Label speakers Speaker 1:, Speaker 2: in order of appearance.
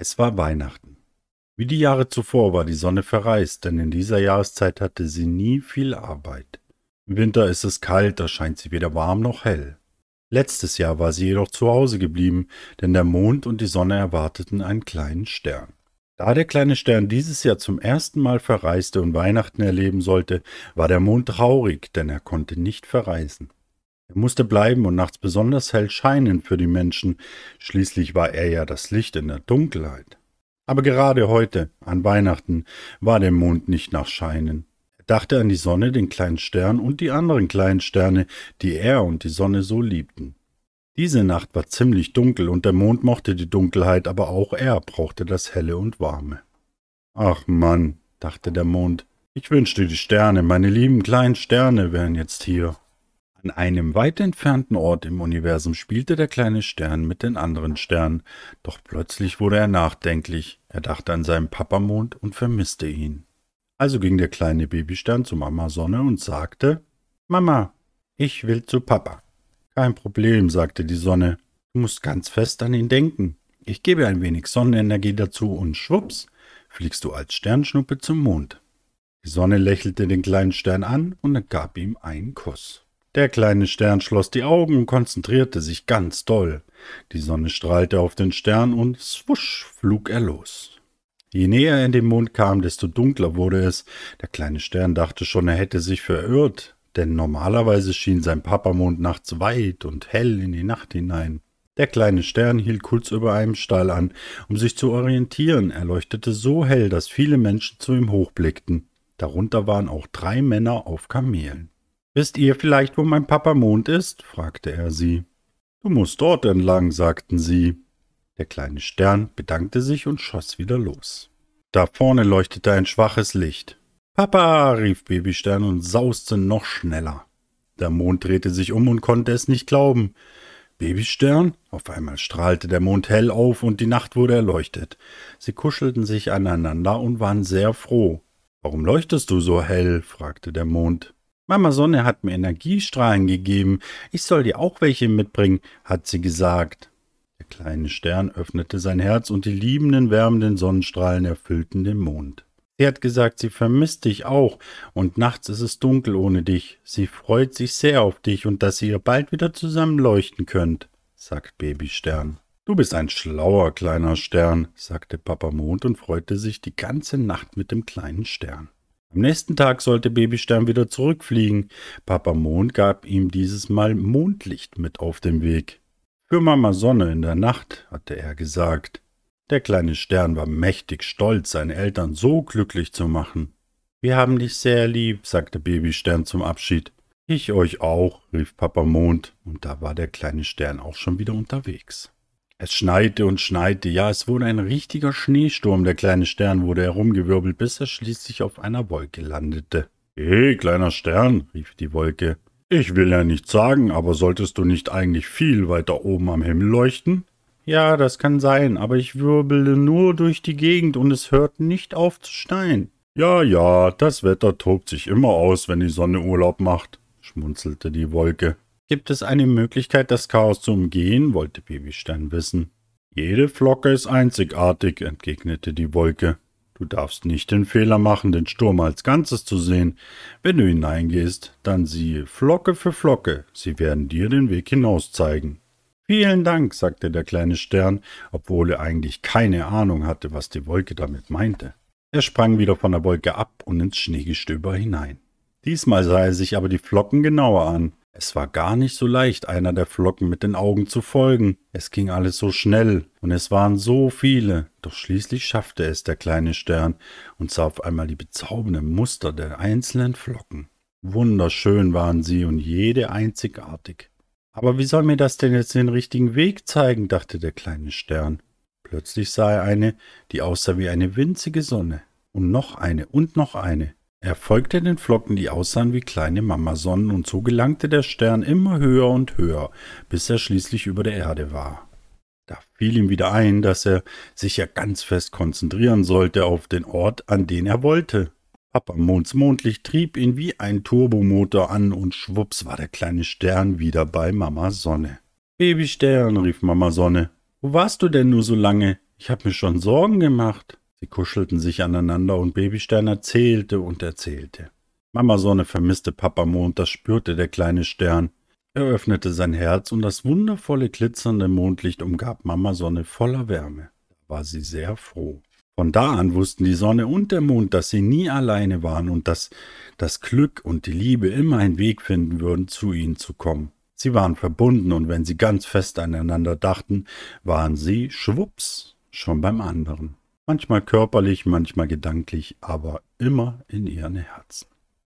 Speaker 1: Es war Weihnachten. Wie die Jahre zuvor war die Sonne verreist, denn in dieser Jahreszeit hatte sie nie viel Arbeit. Im Winter ist es kalt, da scheint sie weder warm noch hell. Letztes Jahr war sie jedoch zu Hause geblieben, denn der Mond und die Sonne erwarteten einen kleinen Stern. Da der kleine Stern dieses Jahr zum ersten Mal verreiste und Weihnachten erleben sollte, war der Mond traurig, denn er konnte nicht verreisen. Er musste bleiben und nachts besonders hell scheinen für die Menschen, schließlich war er ja das Licht in der Dunkelheit. Aber gerade heute, an Weihnachten, war der Mond nicht nach Scheinen. Er dachte an die Sonne, den kleinen Stern und die anderen kleinen Sterne, die er und die Sonne so liebten. Diese Nacht war ziemlich dunkel und der Mond mochte die Dunkelheit, aber auch er brauchte das Helle und Warme. Ach Mann, dachte der Mond, ich wünschte die Sterne, meine lieben kleinen Sterne wären jetzt hier. An einem weit entfernten Ort im Universum spielte der kleine Stern mit den anderen Sternen, doch plötzlich wurde er nachdenklich, er dachte an seinen Papamond und vermisste ihn. Also ging der kleine Babystern zu Mama Sonne und sagte Mama, ich will zu Papa. Kein Problem, sagte die Sonne, du musst ganz fest an ihn denken. Ich gebe ein wenig Sonnenenergie dazu und schwupps, fliegst du als Sternschnuppe zum Mond. Die Sonne lächelte den kleinen Stern an und gab ihm einen Kuss. Der kleine Stern schloss die Augen und konzentrierte sich ganz doll. Die Sonne strahlte auf den Stern und swusch flog er los. Je näher er in den Mond kam, desto dunkler wurde es. Der kleine Stern dachte schon, er hätte sich verirrt, denn normalerweise schien sein Papamond nachts weit und hell in die Nacht hinein. Der kleine Stern hielt kurz über einem Stall an, um sich zu orientieren. Er leuchtete so hell, dass viele Menschen zu ihm hochblickten. Darunter waren auch drei Männer auf Kamelen. Wisst ihr vielleicht, wo mein Papa Mond ist? fragte er sie. Du musst dort entlang, sagten sie. Der kleine Stern bedankte sich und schoss wieder los. Da vorne leuchtete ein schwaches Licht. Papa, rief Babystern und sauste noch schneller. Der Mond drehte sich um und konnte es nicht glauben. Babystern? Auf einmal strahlte der Mond hell auf und die Nacht wurde erleuchtet. Sie kuschelten sich aneinander und waren sehr froh. Warum leuchtest du so hell? fragte der Mond. Mama Sonne hat mir Energiestrahlen gegeben. Ich soll dir auch welche mitbringen, hat sie gesagt. Der kleine Stern öffnete sein Herz und die liebenden, wärmenden Sonnenstrahlen erfüllten den Mond. Sie hat gesagt, sie vermisst dich auch, und nachts ist es dunkel ohne dich. Sie freut sich sehr auf dich und dass ihr bald wieder zusammen leuchten könnt, sagt Babystern. Du bist ein schlauer kleiner Stern, sagte Papa Mond und freute sich die ganze Nacht mit dem kleinen Stern. Am nächsten Tag sollte Babystern wieder zurückfliegen. Papa Mond gab ihm dieses Mal Mondlicht mit auf den Weg. Für Mama Sonne in der Nacht, hatte er gesagt. Der kleine Stern war mächtig stolz, seine Eltern so glücklich zu machen. Wir haben dich sehr lieb, sagte Babystern zum Abschied. Ich euch auch, rief Papa Mond, und da war der kleine Stern auch schon wieder unterwegs. Es schneite und schneite, ja, es wurde ein richtiger Schneesturm. Der kleine Stern wurde herumgewirbelt, bis er schließlich auf einer Wolke landete. Hey, kleiner Stern, rief die Wolke. Ich will ja nichts sagen, aber solltest du nicht eigentlich viel weiter oben am Himmel leuchten? Ja, das kann sein, aber ich wirbele nur durch die Gegend und es hört nicht auf zu schneien. Ja, ja, das Wetter tobt sich immer aus, wenn die Sonne Urlaub macht, schmunzelte die Wolke. Gibt es eine Möglichkeit, das Chaos zu umgehen? wollte Babystern wissen. Jede Flocke ist einzigartig, entgegnete die Wolke. Du darfst nicht den Fehler machen, den Sturm als Ganzes zu sehen. Wenn du hineingehst, dann siehe Flocke für Flocke, sie werden dir den Weg hinaus zeigen. Vielen Dank, sagte der kleine Stern, obwohl er eigentlich keine Ahnung hatte, was die Wolke damit meinte. Er sprang wieder von der Wolke ab und ins Schneegestöber hinein. Diesmal sah er sich aber die Flocken genauer an. Es war gar nicht so leicht, einer der Flocken mit den Augen zu folgen. Es ging alles so schnell, und es waren so viele, doch schließlich schaffte es der kleine Stern und sah auf einmal die bezaubernden Muster der einzelnen Flocken. Wunderschön waren sie und jede einzigartig. Aber wie soll mir das denn jetzt den richtigen Weg zeigen? dachte der kleine Stern. Plötzlich sah er eine, die aussah wie eine winzige Sonne, und noch eine und noch eine. Er folgte den Flocken, die aussahen wie kleine Mamasonnen, und so gelangte der Stern immer höher und höher, bis er schließlich über der Erde war. Da fiel ihm wieder ein, dass er sich ja ganz fest konzentrieren sollte auf den Ort, an den er wollte. Papa Monds Mondlicht trieb ihn wie ein Turbomotor an, und schwupps war der kleine Stern wieder bei Mama Sonne. Babystern, rief Mama Sonne, wo warst du denn nur so lange? Ich habe mir schon Sorgen gemacht. Sie kuschelten sich aneinander und Babystern erzählte und erzählte. Mama Sonne vermisste Papa Mond, das spürte der kleine Stern. Er öffnete sein Herz und das wundervolle glitzernde Mondlicht umgab Mama Sonne voller Wärme. Da war sie sehr froh. Von da an wussten die Sonne und der Mond, dass sie nie alleine waren und dass das Glück und die Liebe immer einen Weg finden würden, zu ihnen zu kommen. Sie waren verbunden und wenn sie ganz fest aneinander dachten, waren sie schwupps schon beim anderen. Manchmal körperlich, manchmal gedanklich, aber immer in ihren Herzen.